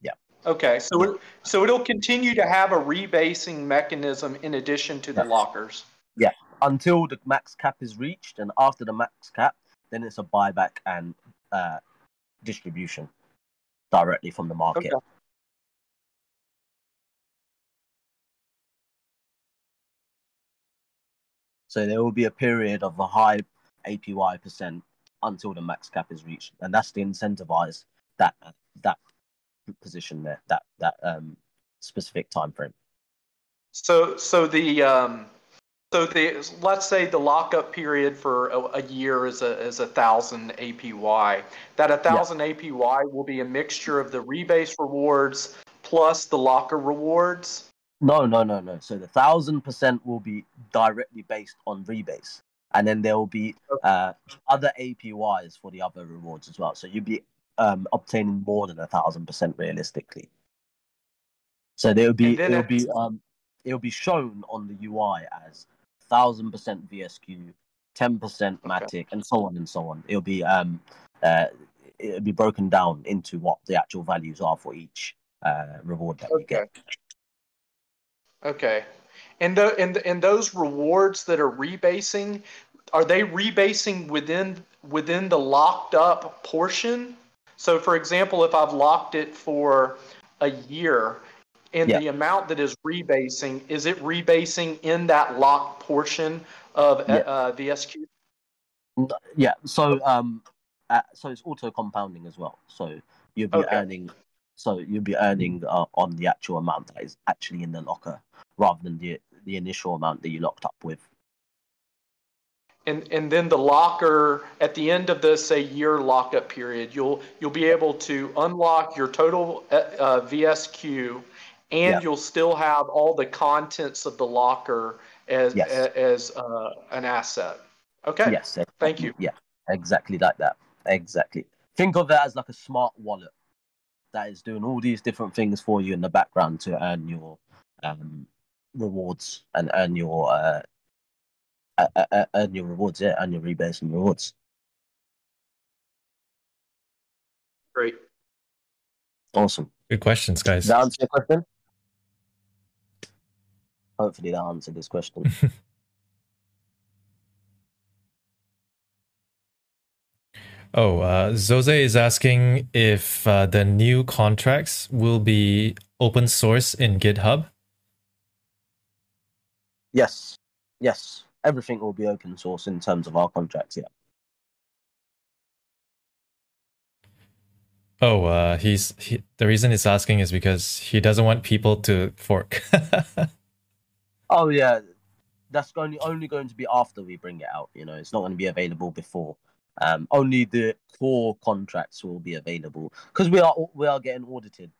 Yeah. Okay, so it, so it'll continue to have a rebasing mechanism in addition to the lockers. Yeah, until the max cap is reached, and after the max cap, then it's a buyback and uh, distribution directly from the market. Okay. So there will be a period of a high APY percent until the max cap is reached, and that's to incentivize that that position there, that that um, specific time frame. So so the um, so the let's say the lockup period for a, a, year is a is a thousand APY. That a thousand yeah. APY will be a mixture of the rebase rewards plus the locker rewards. No, no, no, no. So the thousand percent will be directly based on rebase, and then there will be uh, other APYs for the other rewards as well. So you'll be um, obtaining more than a thousand percent realistically. So there will be it'll be um, it'll be shown on the UI as thousand percent VSQ, ten percent Matic, okay. and so on and so on. It'll be um uh it'll be broken down into what the actual values are for each uh reward that okay. we get. Okay. And the and and those rewards that are rebasing, are they rebasing within within the locked up portion? So for example, if I've locked it for a year, and yeah. the amount that is rebasing is it rebasing in that locked portion of yeah. uh, VSQ? Yeah. So um, uh, so it's auto compounding as well. So you'll be okay. earning. So you'll be earning uh, on the actual amount that is actually in the locker, rather than the the initial amount that you locked up with. And and then the locker at the end of the say year lockup period, you'll you'll be able to unlock your total uh, uh VSQ and you'll still have all the contents of the locker as yes. as uh, an asset. Okay. Yes. Exactly. Thank you. Yeah. Exactly like that. Exactly. Think of that as like a smart wallet that is doing all these different things for you in the background to earn your um, rewards and earn your uh, uh, uh, uh earn your rewards. Yeah, earn your rebates and rewards. Great. Awesome. Good questions, guys. Does that answer your question? Hopefully that answered this question. (laughs) oh, uh, Zose is asking if uh, the new contracts will be open source in GitHub. Yes, yes, everything will be open source in terms of our contracts. Yeah. Oh, uh, he's he, the reason he's asking is because he doesn't want people to fork. (laughs) oh yeah, that's only only going to be after we bring it out. You know, it's not going to be available before. Um, only the core contracts will be available because we are we are getting audited,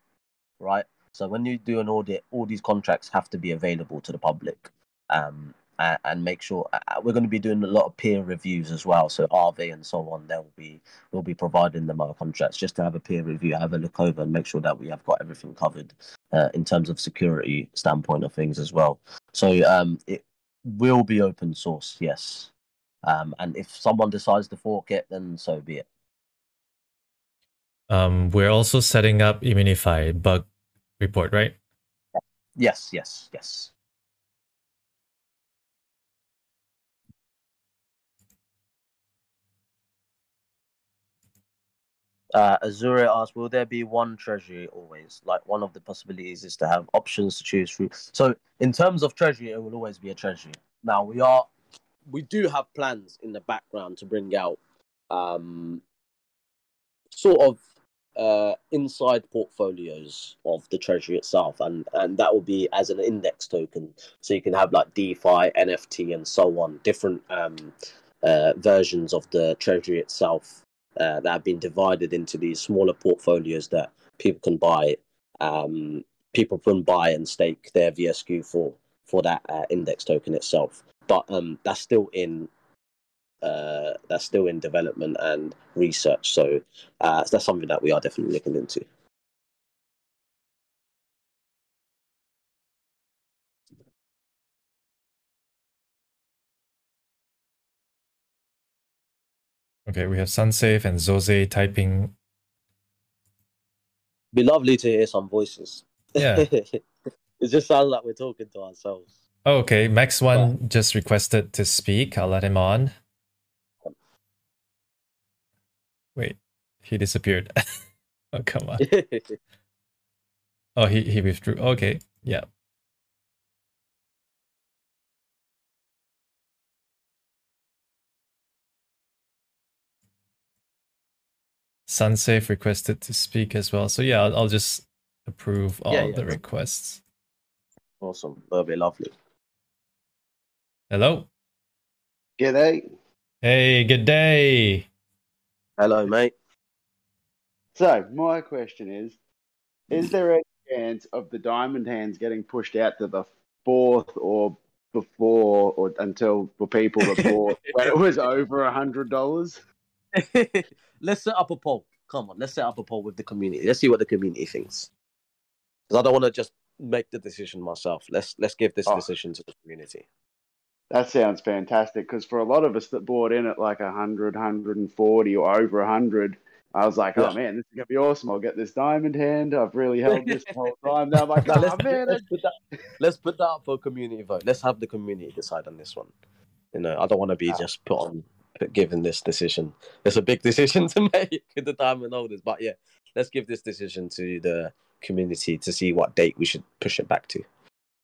right? So when you do an audit, all these contracts have to be available to the public. Um, uh, and make sure uh, we're going to be doing a lot of peer reviews as well. So RV and so on, they'll be we'll be providing them our contracts just to have a peer review, have a look over, and make sure that we have got everything covered uh, in terms of security standpoint of things as well. So um, it will be open source, yes. Um, and if someone decides to fork it, then so be it. Um, we're also setting up Immunefi bug report, right? Yes, yes, yes. Uh, Azure asked, will there be one treasury always? Like one of the possibilities is to have options to choose through. So in terms of treasury, it will always be a treasury. Now we are, we do have plans in the background to bring out, um, sort of uh, inside portfolios of the treasury itself, and and that will be as an index token. So you can have like DeFi, NFT, and so on, different um, uh, versions of the treasury itself uh, that have been divided into these smaller portfolios that people can buy. Um, people can buy and stake their VSQ for for that uh, index token itself. But um, that's still in uh, that's still in development and research. So uh, that's something that we are definitely looking into. Okay, we have Sunsafe and Zose typing. Be lovely to hear some voices. Yeah. (laughs) it just sounds like we're talking to ourselves. Oh, okay, Max One just requested to speak. I'll let him on. Wait, he disappeared. (laughs) oh, come on. (laughs) oh, he, he withdrew. Okay, yeah. Sunsafe requested to speak as well. So yeah, I'll, I'll just approve all yeah, yeah. the requests. Awesome. That'll be lovely. Hello. G'day. Hey, good day. Hello, mate. So my question is: Is there a chance of the diamond hands getting pushed out to the fourth or before or until for people that bought when it was over a hundred dollars? Let's set up a poll. Come on, let's set up a poll with the community. Let's see what the community thinks. Because I don't want to just make the decision myself. Let's let's give this oh. decision to the community. That sounds fantastic. Because for a lot of us that bought in at like 100, 140 or over 100, I was like, oh yeah. man, this is gonna be awesome. I'll get this diamond hand. I've really (laughs) held this the whole time. Now I'm like, (laughs) oh, let's, man. Let's put, that, let's put that up for a community vote. Let's have the community decide on this one. You know, I don't want to be ah. just put on given this decision. It's a big decision (laughs) to make with the diamond holders, but yeah, let's give this decision to the community to see what date we should push it back to.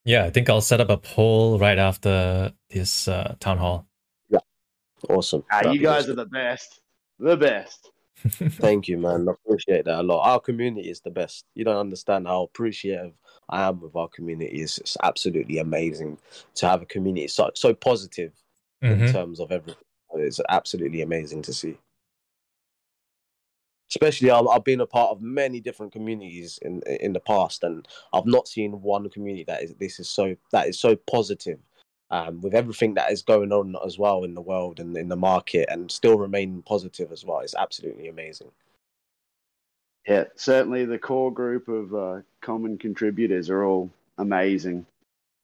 Yeah, I think I'll set up a poll right after this uh, town hall. Yeah, awesome. Ah, you guys awesome. are the best, the best. (laughs) Thank you, man. I appreciate that a lot. Our community is the best. You don't understand how appreciative I am with our community. It's, it's absolutely amazing to have a community so so positive mm-hmm. in terms of everything. It's absolutely amazing to see. Especially, I've, I've been a part of many different communities in in the past, and I've not seen one community that is this is so that is so positive, um, with everything that is going on as well in the world and in the market, and still remain positive as well. It's absolutely amazing. Yeah, certainly the core group of uh, common contributors are all amazing.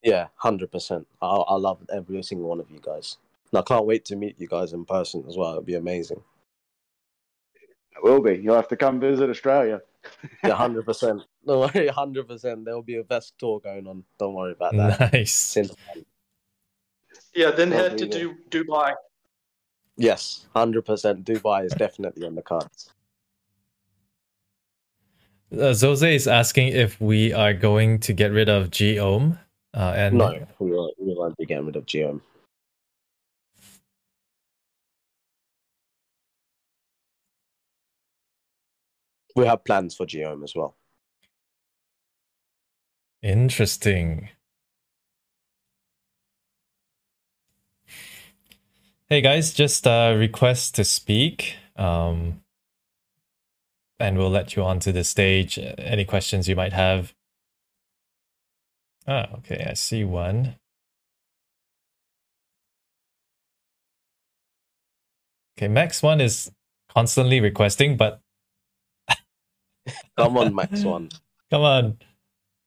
Yeah, hundred percent. I I love every single one of you guys. And I can't wait to meet you guys in person as well. It'll be amazing. It will be. You'll have to come visit Australia. Yeah, (laughs) hundred percent. Don't worry, hundred percent. There will be a Vesq tour going on. Don't worry about that. Nice. Yeah, then Well, head to du- Dubai. yes, hundred percent. Dubai is definitely on the cards. Uh, Zose is asking if we are going to get rid of Geom. Uh, and No, we won't, we won't be getting rid of Geom. We have plans for Geom as well. Interesting. Hey guys, just uh, request to speak, um, and we'll let you onto the stage. Any questions you might have? Ah, okay, I see one. Okay, Max one is constantly requesting, but (laughs) Come on, Max One. come on.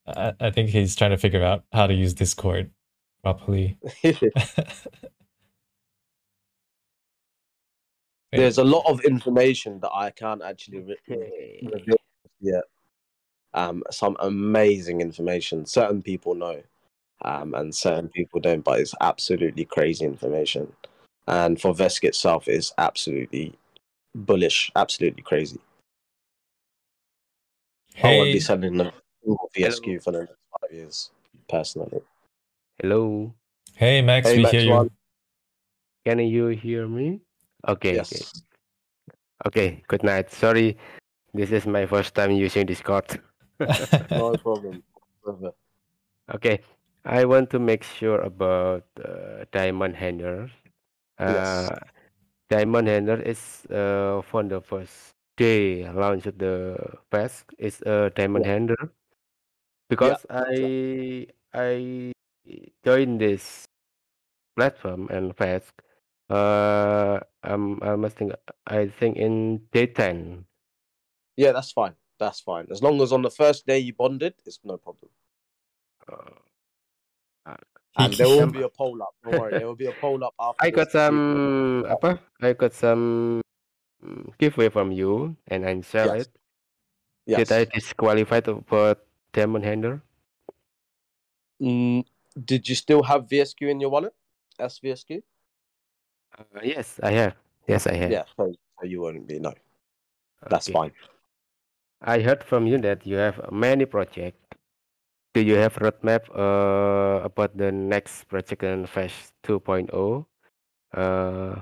I, I think he's trying to figure out how to use Discord properly. (laughs) (laughs) There's a lot of information that I can't actually re- reveal yet. Um, some amazing information. Certain people know, um, and certain people don't. But it's absolutely crazy information. And for Vesq itself, it's absolutely bullish, absolutely crazy. I won't be selling the VSQ for the next five years, personally. Hello, hey Max, Hey, we Max hear you. One. can you hear me? Okay, okay, Yes. okay. Good night. Sorry, this is my first time using Discord. (laughs) No problem. Okay, I want to make sure about uh, Diamond Handler. Uh, Yes. Diamond Handler is uh, from the first day launch of the Vesq is a Diamond Yeah. Handler because I I joined this platform and Vesq. Uh, I'm I must think I think in day ten. Yeah, that's fine. That's fine. As long as on the first day you bonded, it's no problem. Uh, And there will (laughs) be a poll up. Don't worry, there will be a poll up after. I got to see if- some apa? I got some mm, giveaway from you and I sell Yes. it. Yes. Did I disqualify to- for Diamond Handler? Mm, did you still have VSQ in your wallet? SVSQ? Uh, yes, I have. Yes, I have. Yeah, so, so you won't be. No, that's Okay. fine. I heard from you that you have many projects. Do you have roadmap uh, about the next project in Flash 2.0? Uh,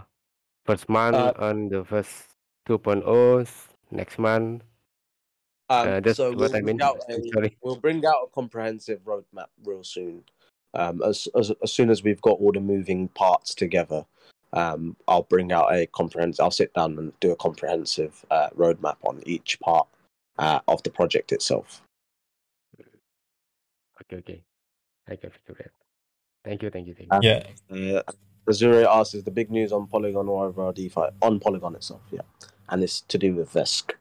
first month Uh, on the first 2.0, s- next month. Um, Uh, that's so what we'll I bring mean. out a, sorry. we'll bring out a comprehensive roadmap real soon. Um, as, as as soon as we've got all the moving parts together, um, I'll bring out a comprehensive. I'll sit down and do a comprehensive uh, roadmap on each part uh, of the project itself. Okay, okay. I can figure it. Thank you, thank you, thank you. Yeah, Uh, Azure asks, is the big news on Polygon or over DeFi? On Polygon itself, yeah. And it's to do with Vesq.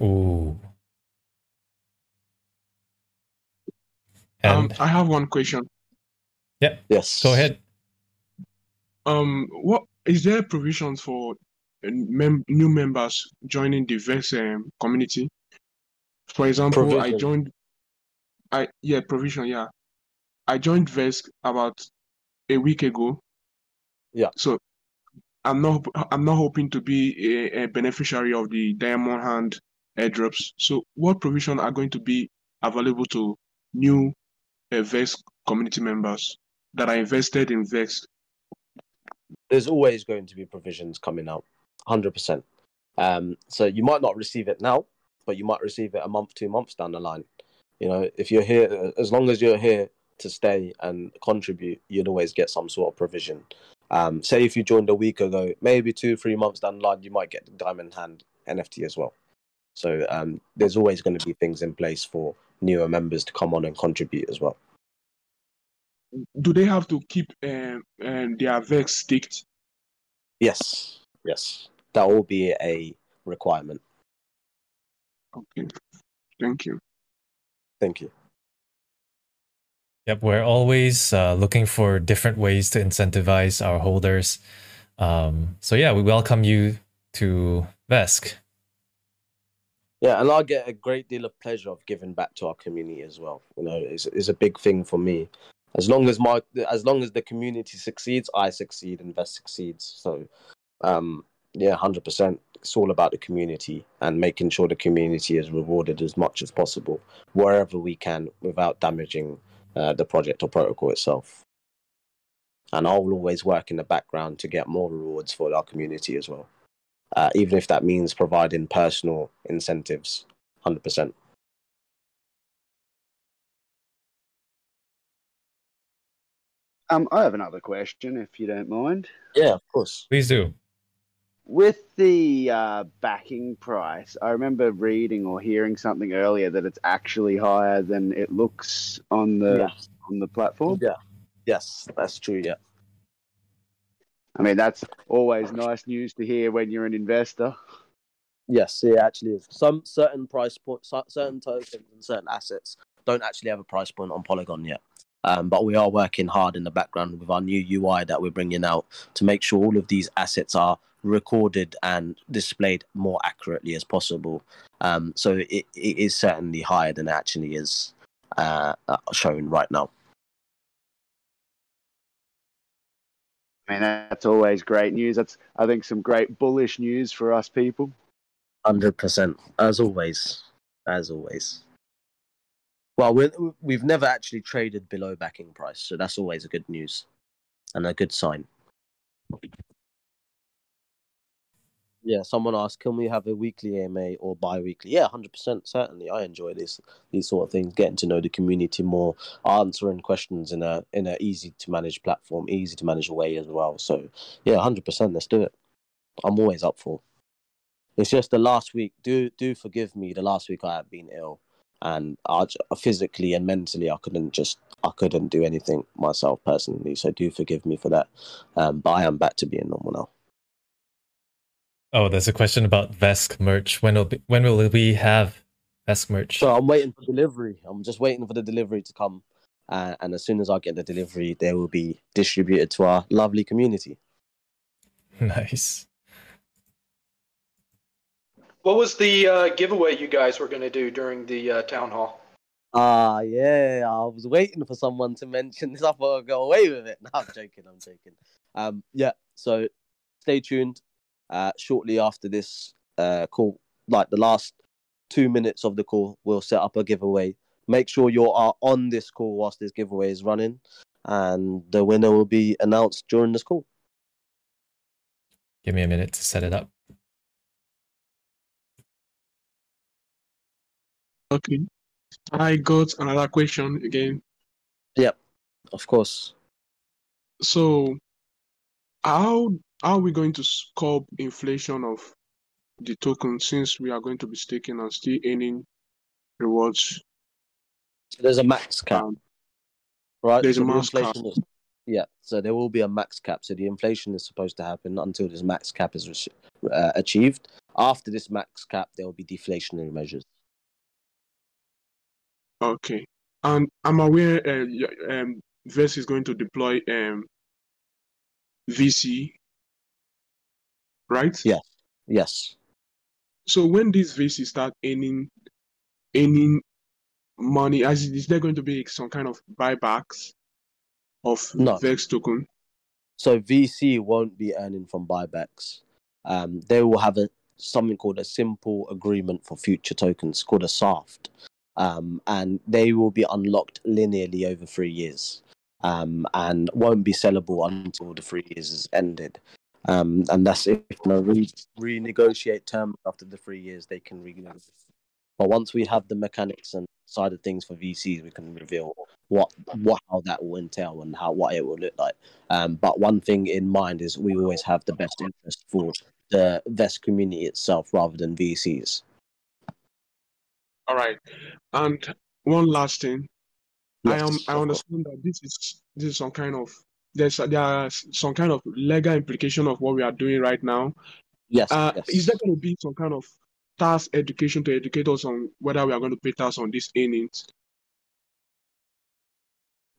ooh. Um, I have one question. Yeah. Yes. go ahead. Um, what is there provisions for uh, mem- new members joining the Vesq um, community? For example, I joined. I yeah provision yeah. I joined Vesq about a week ago. Yeah. So I'm not I'm not hoping to be a, a beneficiary of the Diamond Hand airdrops. So what provision are going to be available to new uh, Vesq community members that are invested in Vesq? There's always going to be provisions coming out, 100%. Um, so you might not receive it now, but you might receive it a month, two months down the line. You know, if you're here, as long as you're here to stay and contribute, you'd always get some sort of provision. Um, say if you joined a week ago, maybe two, three months down the line, you might get the Diamond Hand NFT as well. So um, there's always going to be things in place for newer members to come on and contribute as well. Do they have to keep um, um, their Vesq staked? Yes, yes, that will be a requirement. Okay, thank you. Thank you. Yep, we're always uh, looking for different ways to incentivize our holders. Um, so yeah, we welcome you to Vesq. Yeah, and I get a great deal of pleasure of giving back to our community as well. You know, it's, it's a big thing for me. As long as my, as long as the community succeeds, I succeed, and Vesq succeeds. So, um, yeah, hundred percent. It's all about the community and making sure the community is rewarded as much as possible wherever we can without damaging uh, the project or protocol itself. And I will always work in the background to get more rewards for our community as well uh, even if that means providing personal incentives, hundred percent. Um, I have another question, if you don't mind. Yeah, of course. Please do. With the uh, backing price, I remember reading or hearing something earlier that it's actually higher than it looks on the Yeah. on the platform. Yeah. Yes, that's true. Yeah. I mean, that's always nice news to hear when you're an investor. Yes, it actually is. Some certain price point, cer- certain tokens and certain assets don't actually have a price point on Polygon yet. Um, but we are working hard in the background with our new UI that we're bringing out to make sure all of these assets are recorded and displayed more accurately as possible. Um, so it, it is certainly higher than it actually is uh, uh, shown right now. I mean, that's always great news. That's, I think, some great bullish news for us people. Hundred percent, as always, as always. Well, we we've never actually traded below backing price, so that's always a good news and a good sign. Yeah, someone asked, can we have a weekly AMA or bi-weekly? Yeah, hundred percent, certainly. I enjoy this these sort of things, getting to know the community more, answering questions in a in a easy to manage platform, easy to manage way as well. So yeah, hundred percent. Let's do it. I'm always up for. It's just the last week. Do do forgive me. The last week I have been ill, and I physically and mentally I couldn't just I couldn't do anything myself personally. So do forgive me for that. Um, but I am back to being normal now. Oh, there's a question about Vesq merch. When will be, when will we have Vesq merch? So I'm waiting for delivery. I'm just waiting for the delivery to come, uh, and as soon as I get the delivery, they will be distributed to our lovely community. (laughs) Nice. What was the uh, giveaway you guys were going to do during the uh, town hall? Ah, yeah. I was waiting for someone to mention this. I thought I'd go away with it. (laughs) No, I'm joking. I'm joking. Um, yeah. So stay tuned. Uh, shortly after this uh call, like the last two minutes of the call, we'll set up a giveaway. Make sure you are on this call whilst this giveaway is running, and the winner will be announced during this call. Give me a minute to set it up. Okay. I got another question again. Yep, of course. So, how how are we going to curb inflation of the token since we are going to be staking and still earning rewards? So there's a max cap. Um, right? There's so a max cap. is- yeah, so there will be a max cap. So the inflation is supposed to happen until this max cap is uh, achieved. After this max cap, there will be deflationary measures. Okay. And I'm aware uh, um, Verse is going to deploy um, VC, right? Yeah. Yes. So when these VCs start earning earning money, as is there going to be some kind of buybacks of No. Vesq token? So VC won't be earning from buybacks. Um, they will have a something called a simple agreement for future tokens called a SAFT, um, and they will be unlocked linearly over three years, um, and won't be sellable until the three years is ended. Um, and that's if know, re- renegotiate terms after the three years, they can renegotiate. But once we have the mechanics and side of things for VCs, we can reveal what what how that will entail and how what it will look like. Um, but one thing in mind is we always have the best interest for the Vesq community itself rather than VCs. All right. And one last thing. I am I understand that this is this is some kind of there's there are some kind of legal implication of what we are doing right now. Yes, Uh, yes. is there going to be some kind of tax education to educate us on whether we are going to pay tax on these earnings?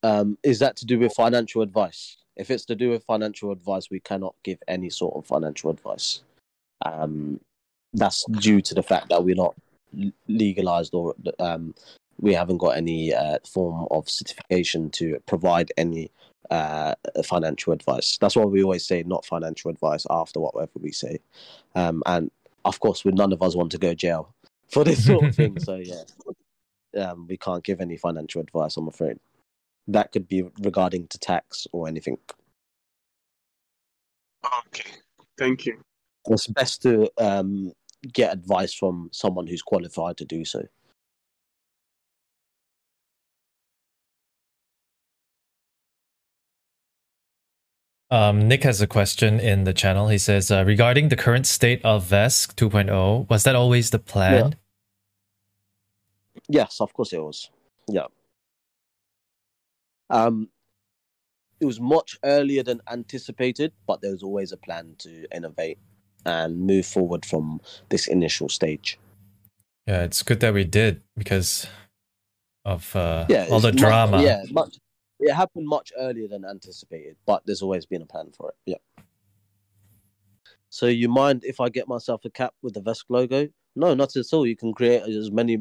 Um, is that to do with financial advice? If it's to do with financial advice, we cannot give any sort of financial advice. Um, that's due to the fact that we're not legalized or um, we haven't got any uh, form of certification to provide any uh, financial advice. That's why we always say not financial advice after whatever we say. Um, and of course, we none of us want to go jail (laughs) for this sort of thing. So yeah, um, we can't give any financial advice. I'm afraid that could be regarding to tax or anything. Okay, thank you. It's best to um, get advice from someone who's qualified to do so. Um, Nick has a question in the channel. He says, uh, regarding the current state of Vesq 2.0, was that always the plan? Yeah. Yes, of course it was. Yeah. Um, it was much earlier than anticipated, but there was always a plan to innovate and move forward from this initial stage. Yeah, it's good that we did because of uh, yeah, all the much, drama. Yeah, much it happened much earlier than anticipated, but there's always been a plan for it. Yeah. So you mind if I get myself a cap with the Vesq logo? No, not at all. You can create as many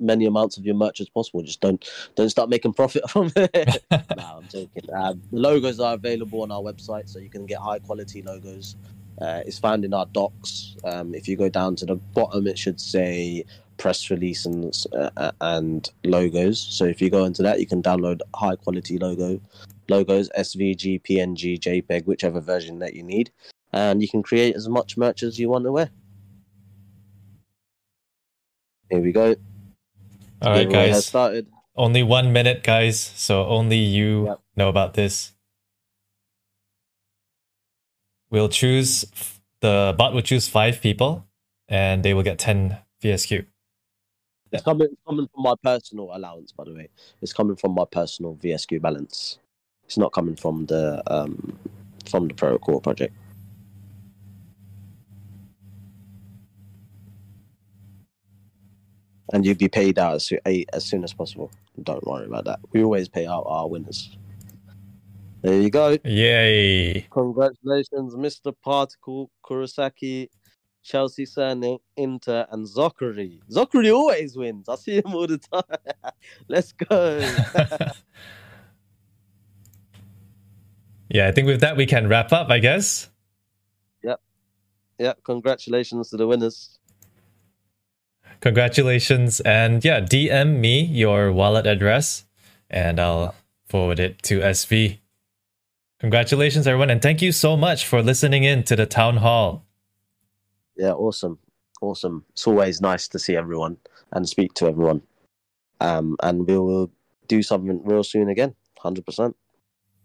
many amounts of your merch as possible. Just don't don't start making profit (laughs) from it. (laughs) no, I'm joking. Uh, the logos are available on our website, so you can get high quality logos. Uh, it's found in our docs. Um, if you go down to the bottom, it should say press release and uh, and logos. So if you go into that, you can download high quality logo logos, SVG, PNG, JPEG, whichever version that you need, and you can create as much merch as you want to wear. Here we go. All right, guys. Started. Only one minute, guys. So only you yep. know about this. We'll choose the bot will choose five people, and they will get ten VSQ. It's coming coming from my personal allowance, by the way. It's coming from my personal VSQ balance. It's not coming from the um, from the protocol project. And you'd be paid out as, as soon as possible. Don't worry about that. We always pay out our winners. There you go. Yay. Congratulations, Mr. Particle Kurosaki Chelsea Sane, Inter, and Zachary. Zachary always wins. I see him all the time. (laughs) Let's go. (laughs) yeah, I think with that we can wrap up, I guess. Yep. Yep. Congratulations to the winners. Congratulations. And yeah, DM me your wallet address and I'll forward it to SV. Congratulations, everyone. And thank you so much for listening in to the town hall yeah, awesome, awesome. It's always nice to see everyone and speak to everyone. Um, and we will do something real soon again, hundred percent.